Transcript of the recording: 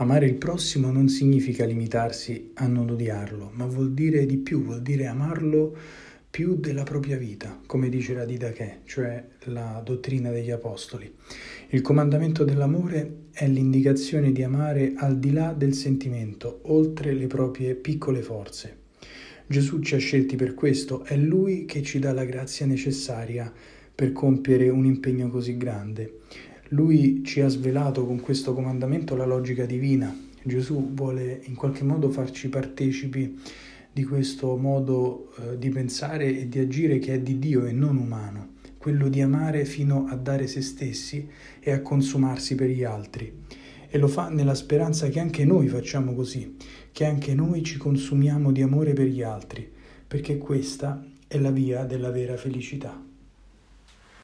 Amare il prossimo non significa limitarsi a non odiarlo, ma vuol dire di più, vuol dire amarlo più della propria vita, come dice la Didache, cioè la dottrina degli Apostoli. Il comandamento dell'amore è l'indicazione di amare al di là del sentimento, oltre le proprie piccole forze. Gesù ci ha scelti per questo, è Lui che ci dà la grazia necessaria per compiere un impegno così grande. Lui ci ha svelato con questo comandamento la logica divina. Gesù vuole in qualche modo farci partecipi di questo modo eh, di pensare e di agire che è di Dio e non umano, quello di amare fino a dare se stessi e a consumarsi per gli altri. E lo fa nella speranza che anche noi facciamo così, che anche noi ci consumiamo di amore per gli altri, perché questa è la via della vera felicità.